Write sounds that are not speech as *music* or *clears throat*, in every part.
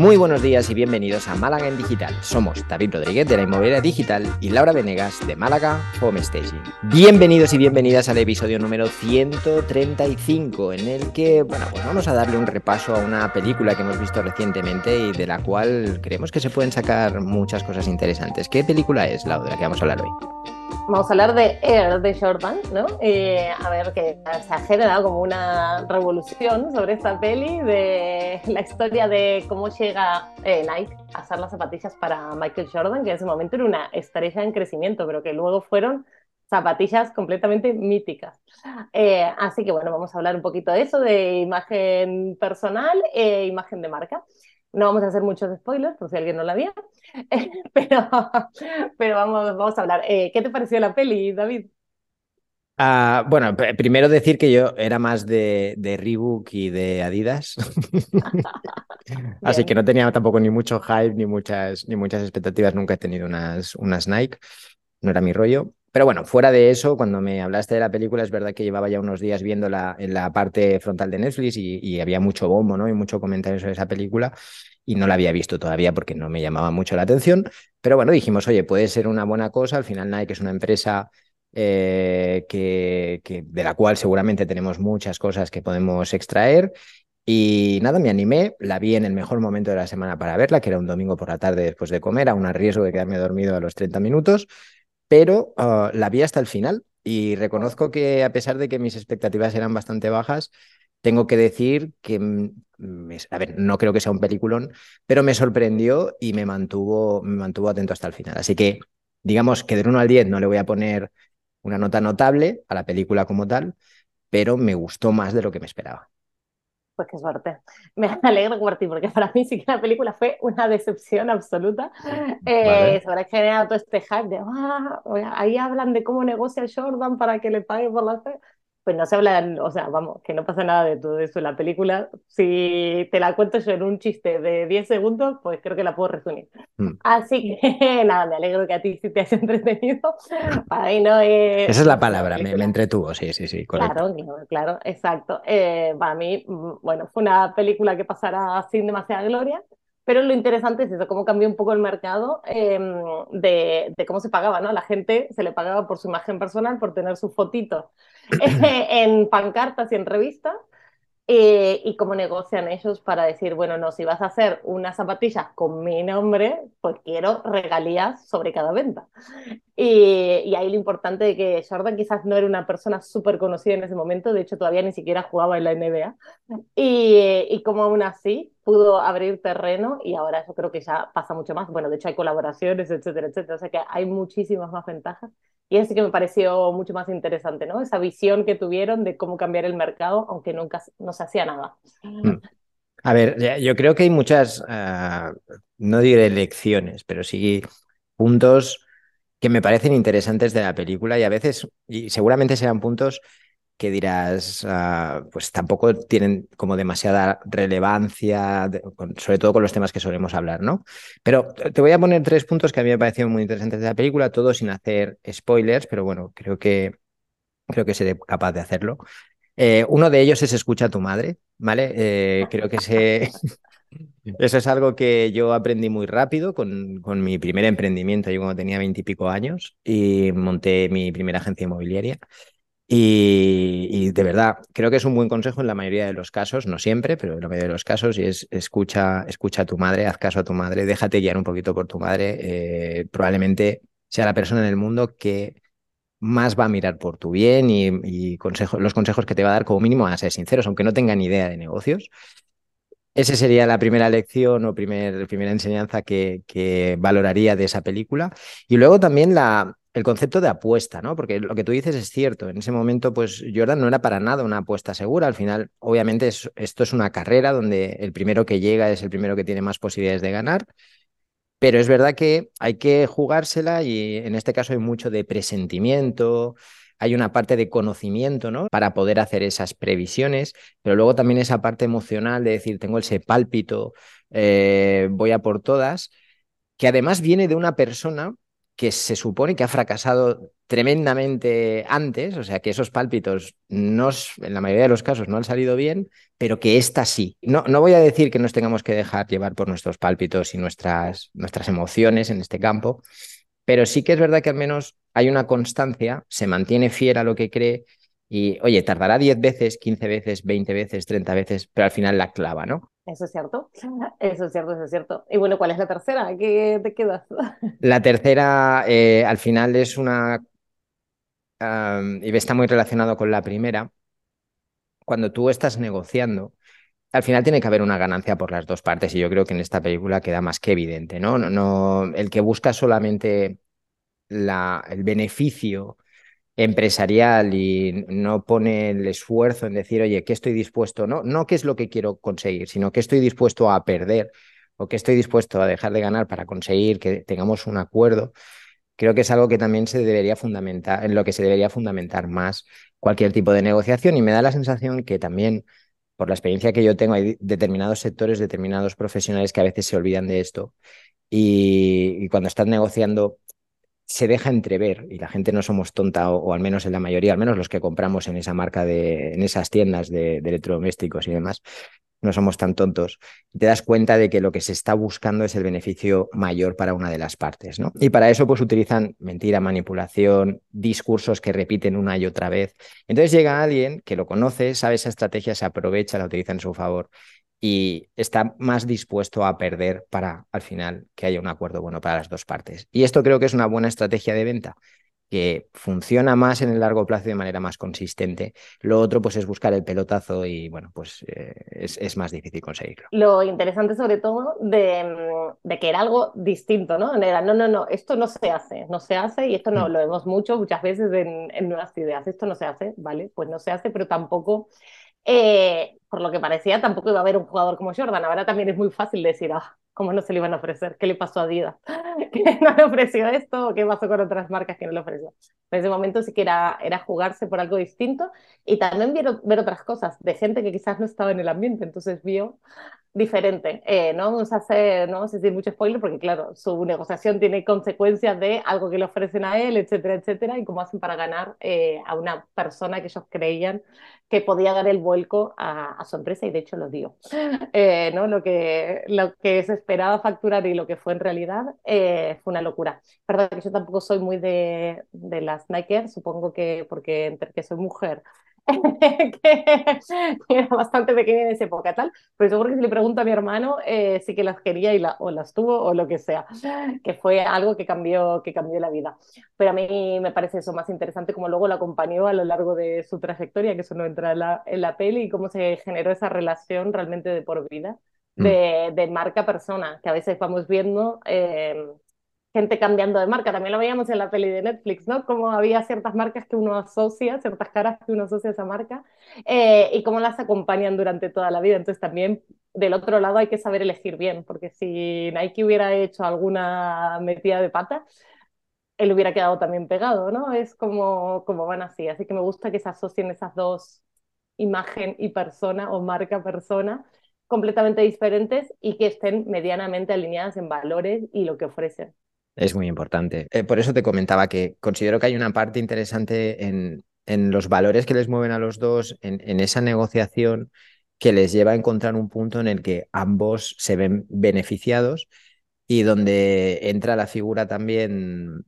Muy buenos días y bienvenidos a Málaga en Digital. Somos David Rodríguez de la Inmobiliaria Digital y Laura Venegas de Málaga Home Staging. Bienvenidos y bienvenidas al episodio número 135 en el que, bueno, pues vamos a darle un repaso a una película que hemos visto recientemente y de la cual creemos que se pueden sacar muchas cosas interesantes. ¿Qué película es, Laura, de la que vamos a hablar hoy? Vamos a hablar de Air de Jordan, ¿no? Eh, a ver, que se ha generado como una revolución sobre esta peli de la historia de cómo llega eh, Nike a hacer las zapatillas para Michael Jordan, que en ese momento era una estrella en crecimiento, pero que luego fueron zapatillas completamente míticas. Eh, así que bueno, vamos a hablar un poquito de eso, de imagen personal e imagen de marca. No vamos a hacer muchos spoilers, por si alguien no la vio, *laughs* pero, pero vamos, vamos a hablar. Eh, ¿Qué te pareció la peli, David? Uh, bueno, primero decir que yo era más de, de Reebok y de Adidas. *laughs* Así que no tenía tampoco ni mucho hype ni muchas, ni muchas expectativas. Nunca he tenido unas, unas Nike. No era mi rollo. Pero bueno, fuera de eso, cuando me hablaste de la película, es verdad que llevaba ya unos días viéndola en la parte frontal de Netflix y, había mucho bombo, ¿no? Y mucho comentario sobre esa película y no la había visto todavía porque no me llamaba mucho la atención. Pero bueno, dijimos, oye, puede ser una buena cosa. Al final Nike es una empresa eh, que, de la cual seguramente tenemos muchas cosas que podemos extraer. Y nada, me animé, la vi en el mejor momento de la semana para verla, que era un domingo por la tarde después de comer, a un riesgo de quedarme dormido a los 30 minutos pero ah, la vi hasta el final y reconozco que a pesar de que mis expectativas eran bastante bajas, tengo que decir que, mm, a ver, no creo que sea un peliculón, pero me sorprendió y me mantuvo, me mantuvo atento hasta el final. Así que, digamos que del 1 al 10 no le voy a poner una nota notable a la película como tal, pero me gustó más de lo que me esperaba. Pues qué suerte. Me *laughs* alegro por ti, porque para mí sí que la película fue una decepción absoluta. *laughs* Eh, Se habrá generado todo este hype de, ah, ahí hablan de cómo negocia Jordan para que le pague por la fe pues no se habla, o sea, vamos, que no pasa nada de todo eso en la película. Si te la cuento yo en un chiste de 10 segundos, pues creo que la puedo resumir. Mm. Así que *laughs* nada, me alegro que a ti sí te hayas *laughs* entretenido. Para mí no es... Esa es la palabra, me, entretuvo, sí, sí, sí, correcto. Claro, claro, exacto. Eh, para mí, bueno, fue una película que pasará sin demasiada gloria. Pero lo interesante es eso, cómo cambió un poco el mercado em, de, de, cómo se pagaba, ¿no? La gente se le pagaba por su imagen personal, por tener su fotito *clears throat* en pancartas y en revistas, eh, y cómo negocian ellos para decir, bueno, no, si vas a hacer unas zapatillas con mi nombre, pues quiero regalías sobre cada venta. Y, y, ahí lo importante de que Jordan quizás no era una persona súper conocida en ese momento, de hecho todavía ni siquiera jugaba en la NBA, y, y como aún así pudo abrir terreno y ahora yo creo que ya pasa mucho más. Bueno, de hecho hay colaboraciones, etcétera, etcétera, o sea que hay muchísimas más ventajas. Y así que me pareció mucho más interesante, ¿no? Esa visión que tuvieron de cómo cambiar el mercado, aunque nunca no se hacía nada. Mm. A ver, yo creo que hay muchas, ah, no diré lecciones, pero sí puntos que me parecen interesantes de la película y a veces, y seguramente serán puntos que dirás, ah, pues tampoco tienen como demasiada relevancia, sobre todo con los temas que solemos hablar, ¿no? Pero te voy a poner tres puntos que a mí me parecieron muy interesantes de la película, todo sin hacer spoilers, pero bueno, creo que, creo que seré capaz de hacerlo. Eh, uno de ellos es Escucha a tu madre, ¿vale? Eh, creo que ese, *laughs* eso es algo que yo aprendí muy rápido con, con mi primer emprendimiento, yo cuando tenía veintipico años y monté mi primera agencia inmobiliaria. Y, de verdad, creo que es un buen consejo en la mayoría de los casos, no siempre, pero en la mayoría de los casos, y es escucha, escucha a tu madre, haz caso a tu madre, déjate guiar un poquito por tu madre. Eh, probablemente sea la persona en el mundo que más va a mirar por tu bien y, los consejos que te va a dar como mínimo a ser sinceros, aunque no tengan idea de negocios. Esa sería la primera lección o primer, primera enseñanza que, que valoraría de esa película. Y luego también la, el concepto de apuesta, ¿no? Porque lo que tú dices es cierto. En ese momento, pues Jordan no era para nada una apuesta segura. Al final, obviamente, esto es una carrera donde el primero que llega es el primero que tiene más posibilidades de ganar. Pero es verdad que hay que jugársela y en este caso hay mucho de presentimiento, hay una parte de conocimiento, ¿no? Para poder hacer esas previsiones, pero luego también esa parte emocional de decir, tengo ese pálpito, eh, voy a por todas, que además viene de una persona que se supone que ha fracasado tremendamente antes, o sea que esos pálpitos no, en la mayoría de los casos no han salido bien, pero que esta sí. No, no voy a decir que nos tengamos que dejar llevar por nuestros pálpitos y nuestras, nuestras emociones en este campo, pero sí que es verdad que al menos hay una constancia, se mantiene fiel a lo que cree y, oye, tardará 10 veces, 15 veces, 20 veces, 30 veces, pero al final la clava, ¿no? Eso es cierto, *laughs* eso es cierto, eso es cierto. Y bueno, ¿cuál es la tercera? ¿Qué te quedas? *laughs* La tercera, eh, al final, es una, y está muy relacionado con la primera. Cuando tú estás negociando, al final tiene que haber una ganancia por las dos partes y yo creo que en esta película queda más que evidente, ¿no? no, no el que busca solamente la, el beneficio empresarial y no pone el esfuerzo en decir, oye, ¿qué estoy dispuesto? No, no qué es lo que quiero conseguir, sino qué estoy dispuesto a perder o qué estoy dispuesto a dejar de ganar para conseguir que tengamos un acuerdo. Creo que es algo que también se debería fundamentar, en lo que se debería fundamentar más cualquier tipo de negociación y me da la sensación que también por la experiencia que yo tengo, hay determinados sectores, determinados profesionales que a veces se olvidan de esto y, cuando estás negociando se deja entrever, y la gente no somos tonta, o, al menos en la mayoría, al menos los que compramos en esa marca de, en esas tiendas de, electrodomésticos y demás, no somos tan tontos. Te das cuenta de que lo que se está buscando es el beneficio mayor para una de las partes, ¿no? Y para eso, pues utilizan mentira, manipulación, discursos que repiten una y otra vez. Entonces llega alguien que lo conoce, sabe esa estrategia, se aprovecha, la utiliza en su favor y está más dispuesto a perder para al final que haya un acuerdo bueno para las dos partes. Y esto creo que es una buena estrategia de venta que funciona más en el largo plazo de manera más consistente. Lo otro, pues, es buscar el pelotazo y, bueno, pues eh, es, más difícil conseguirlo. Lo interesante, sobre todo, de, de, que era algo distinto, ¿no? Era, no, no, no, esto no se hace, no se hace y esto no mm. lo vemos mucho, muchas veces en, en nuevas ideas. Esto no se hace, ¿vale? Pues no se hace, pero tampoco eh, por lo que parecía, tampoco iba a haber un jugador como Jordan. Ahora también es muy fácil decir, ah, ¿cómo no se le iban a ofrecer? ¿Qué le pasó a Adidas? *laughs* ¿Que no le ofreció esto? ¿O qué pasó con otras marcas que no le ofreció? En ese momento sí que era, era jugarse por algo distinto y también ver, ver otras cosas de gente que quizás no estaba en el ambiente. Entonces vio diferente. Eh, no vamos a hacer, no vamos a decir mucho spoiler porque, claro, su negociación tiene consecuencias de algo que le ofrecen a él, etcétera, etcétera, y cómo hacen para ganar eh, a una persona que ellos creían que podía dar el vuelco a, su empresa y de hecho lo dio. *laughs* Eh, ¿no? lo, que, lo que se esperaba facturar y lo que fue en realidad fue una locura. Perdón, que yo tampoco soy muy de, de las Nike, supongo que porque entre que soy mujer *laughs* que era bastante pequeña en esa época, tal, pero seguro que si le pregunto a mi hermano, eh, sí que las quería y la, o las tuvo o lo que sea, que fue algo que cambió, que cambió la vida. Pero a mí me parece eso más interesante, como luego lo acompañó a lo largo de su trayectoria, que eso no entra en la, en la peli, y cómo se generó esa relación realmente de por vida. Mm. De, de marca-persona, que a veces vamos viendo eh, gente cambiando de marca. También lo veíamos en la peli de Netflix, ¿no? Como había ciertas marcas que uno asocia, ciertas caras que uno asocia a esa marca eh, y cómo las acompañan durante toda la vida. Entonces también del otro lado hay que saber elegir bien, porque si Nike hubiera hecho alguna metida de pata, él hubiera quedado también pegado, ¿no? Es como, como van así. Así que me gusta que se asocien esas dos, imagen y persona o marca persona, completamente diferentes y que estén medianamente alineadas en valores y lo que ofrecen. Es muy importante. Eh, por eso te comentaba que considero que hay una parte interesante en, en los valores que les mueven a los dos, en, en, esa negociación que les lleva a encontrar un punto en el que ambos se ven beneficiados y donde entra la figura también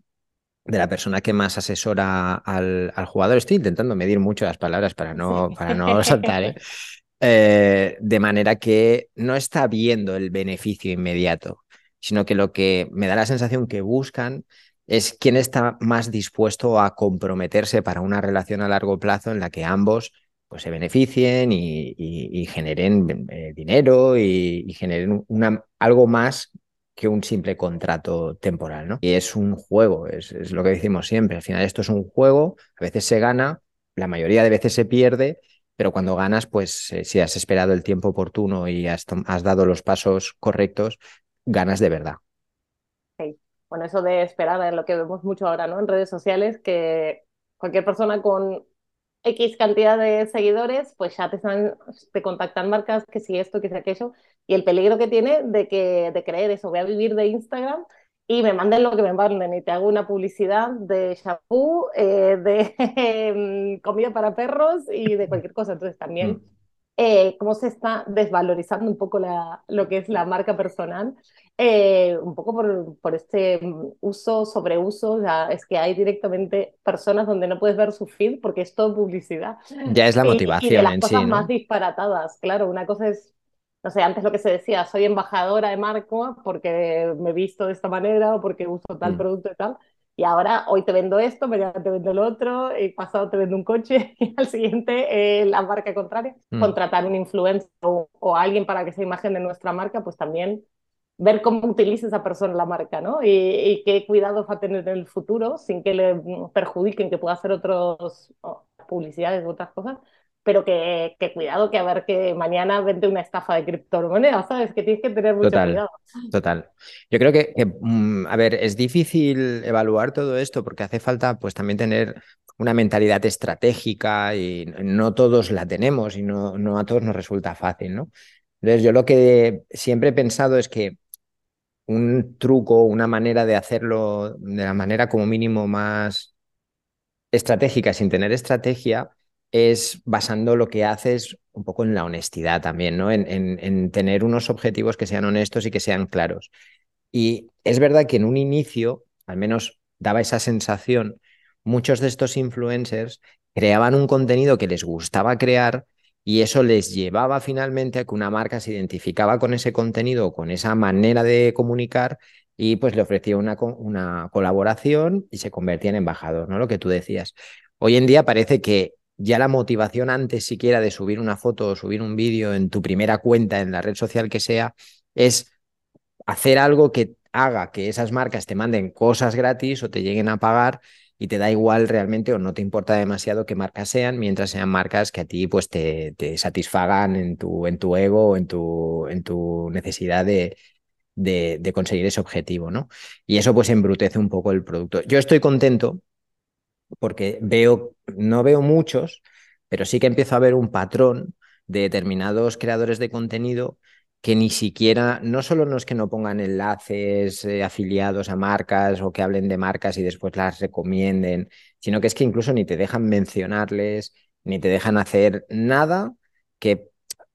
de la persona que más asesora al, al jugador. Estoy intentando medir mucho las palabras para no, para no saltar, ¿eh? *laughs* Eh, de manera que no está viendo el beneficio inmediato sino que lo que me da la sensación que buscan es quién está más dispuesto a comprometerse para una relación a largo plazo en la que ambos pues, se beneficien y, generen eh, dinero y, generen una, algo más que un simple contrato temporal, ¿no? Y es un juego, es, es, lo que decimos siempre. Al final esto es un juego, a veces se gana, la mayoría de veces se pierde, pero cuando ganas, pues eh, si has esperado el tiempo oportuno y has, has dado los pasos correctos, ganas de verdad. Bueno, eso de esperar es lo que vemos mucho ahora, ¿no? En redes sociales, que cualquier persona con X cantidad de seguidores, pues ya te, te contactan marcas que si esto, que si aquello, y el peligro que tiene de, que, de creer eso, voy a vivir de Instagram y me manden lo que me manden y te hago una publicidad de shampoo, eh, de *laughs* comida para perros y de cualquier cosa. Entonces también mm. eh, cómo se está desvalorizando un poco la, lo que es la marca personal, eh, un poco por, por este uso, sobreuso, o es que hay directamente personas donde no puedes ver su feed porque es todo publicidad. Ya es la motivación. Y, de las cosas sí, más disparatadas, claro, una cosa es no sé, antes lo que se decía, soy embajadora de Marco porque me he visto de esta manera o porque uso tal mm. producto y tal. Y ahora hoy te vendo esto, mañana te vendo el otro, y pasado te vendo un coche *laughs* y al siguiente eh, la marca contraria. Mm. Contratar un influencer o, o, alguien para que se imagen de nuestra marca, pues también ver cómo utiliza esa persona la marca, ¿no? Y, y qué cuidados va a tener en el futuro sin que le perjudiquen, que pueda hacer otras publicidades u otras cosas, pero que, cuidado, que a ver que mañana vende una estafa de criptomonedas, ¿sabes? Que tienes que tener mucho cuidado. Total. Yo creo que, mm, a ver, es difícil evaluar todo esto porque hace falta pues también tener una mentalidad estratégica y no todos la tenemos y no, no a todos nos resulta fácil, ¿no? Entonces yo lo que siempre he pensado es que un truco, una manera de hacerlo de la manera como mínimo más estratégica sin tener estrategia es basando lo que haces un poco en la honestidad también, ¿no? En, en, tener unos objetivos que sean honestos y que sean claros. Y es verdad que en un inicio, al menos daba esa sensación, muchos de estos influencers creaban un contenido que les gustaba crear y eso les llevaba finalmente a que una marca se identificaba con ese contenido, con esa manera de comunicar y pues le ofrecía una, una colaboración y se convertía en embajador, ¿no? Lo que tú decías. Hoy en día parece que ya la motivación antes siquiera de subir una foto o subir un vídeo en tu primera cuenta en la red social que sea es hacer algo que haga que esas marcas te manden cosas gratis o te lleguen a pagar y te da igual realmente o no te importa demasiado qué marcas sean, mientras sean marcas que a ti pues te, satisfagan en tu, en tu ego o en tu, en tu necesidad de, de, de, conseguir ese objetivo, ¿no? Y eso pues embrutece un poco el producto. Yo estoy contento porque veo, no veo muchos, pero sí que empiezo a ver un patrón de determinados creadores de contenido que ni siquiera, no solo no es que no pongan enlaces eh, afiliados a marcas o que hablen de marcas y después las recomienden, sino que es que incluso ni te dejan mencionarles, ni te dejan hacer nada que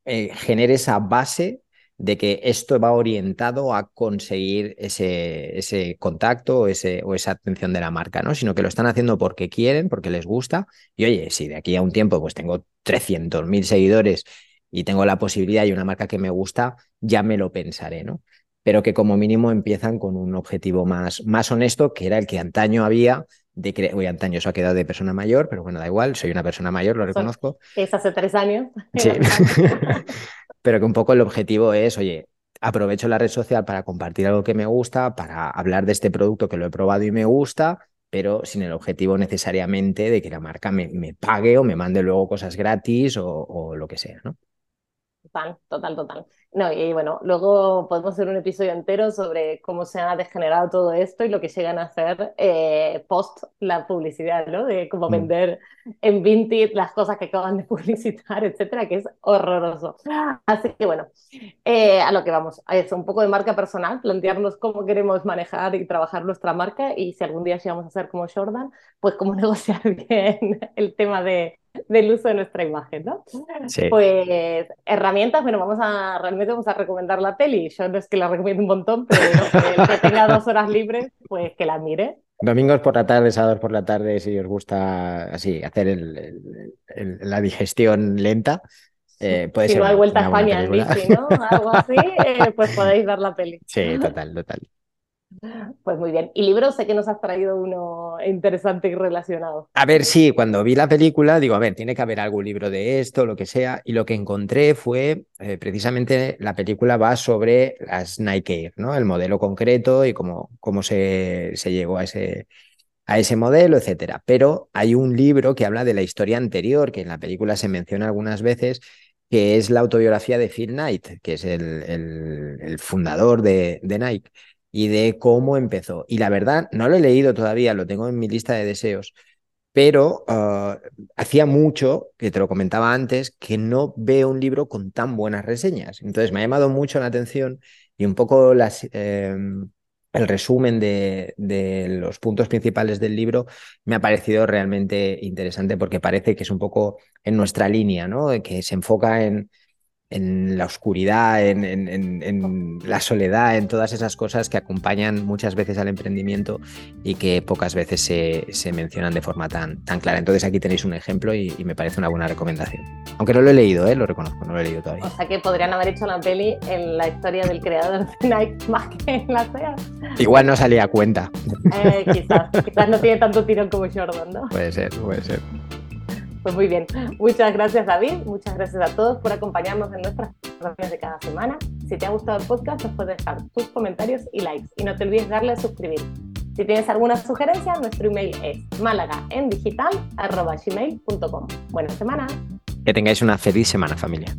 eh, genere esa base de que esto va orientado a conseguir ese, ese contacto o, ese, o esa atención de la marca, ¿no? Sino que lo están haciendo porque quieren, porque les gusta. Y oye, si de aquí a un tiempo pues tengo 300.000 seguidores y tengo la posibilidad y una marca que me gusta, ya me lo pensaré, ¿no? Pero que como mínimo empiezan con un objetivo más, más honesto, que era el que antaño había de que, Uy, antaño eso ha quedado de persona mayor, pero bueno, da igual, soy una persona mayor, lo reconozco. Es hace tres años. Sí. *laughs* *laughs* pero que un poco el objetivo es, oye, aprovecho la red social para compartir algo que me gusta, para hablar de este producto que lo he probado y me gusta, pero sin el objetivo necesariamente de que la marca me, me pague o me mande luego cosas gratis o, o lo que sea, ¿no? Total, total, total. No, y bueno, luego podemos hacer un episodio entero sobre cómo se ha degenerado todo esto y lo que llegan a hacer eh, post la publicidad, ¿no? De cómo mm. vender en Vinted las cosas que acaban de *laughs* publicitar, etcétera, que es horroroso. Así que bueno, eh, a lo que vamos, a eso, un poco de marca personal, plantearnos cómo queremos manejar y trabajar nuestra marca y si algún día llegamos a ser como Jordan, pues cómo *laughs* negociar bien el tema de del uso de nuestra imagen, ¿no? Sí. Pues herramientas, bueno, vamos a, realmente vamos a recomendar la peli. Yo no es que la recomiendo un montón, pero el que tenga dos horas libres, pues que la mire. Domingos por la tarde, sábados por la tarde, si os gusta así hacer el, la digestión lenta. Eh, puede si no hay vuelta a España en bici, ¿no? Algo así, eh, pues podéis ver la peli. Sí, total, total. Pues muy bien. Y libros, sé que nos has traído uno interesante y relacionado. A ver, sí, cuando vi la película, digo, a ver, tiene que haber algún libro de esto, lo que sea. Y lo que encontré fue, eh, precisamente, la película va sobre las Nike Air, ¿no? El modelo concreto y cómo, cómo se, se llegó a ese, a ese modelo, etcétera. Pero hay un libro que habla de la historia anterior, que en la película se menciona algunas veces, que es la autobiografía de Phil Knight, que es el, el, el fundador de, de Nike y de cómo empezó. Y la verdad, no lo he leído todavía, lo tengo en mi lista de deseos, pero ah, hacía mucho, que te lo comentaba antes, que no veo un libro con tan buenas reseñas. Entonces me ha llamado mucho la atención y un poco em, el resumen de, los puntos principales del libro me ha parecido realmente interesante porque parece que es un poco en nuestra línea, ¿no? Que se enfoca en, en la oscuridad, en, la soledad, en todas esas cosas que acompañan muchas veces al emprendimiento y que pocas veces se, mencionan de forma tan, tan, clara. Entonces aquí tenéis un ejemplo y, me parece una buena recomendación. Aunque no lo he leído, ¿eh? lo reconozco, no lo he leído todavía. O sea que podrían haber hecho la peli en la historia del creador de Nike *laughs* más que en la SEA. Igual no salía a cuenta. Eh, quizás, quizás no tiene tanto tirón como Jordan, ¿no? Puede ser, puede ser. Pues muy bien. Muchas gracias, David. Muchas gracias a todos por acompañarnos en nuestras reuniones de cada semana. Si te ha gustado el podcast, nos puedes dejar tus comentarios y likes. Y no te olvides darle a suscribir. Si tienes alguna sugerencia, nuestro email es málagaendigital.gmail.com. Buena semana. Que tengáis una feliz semana, familia.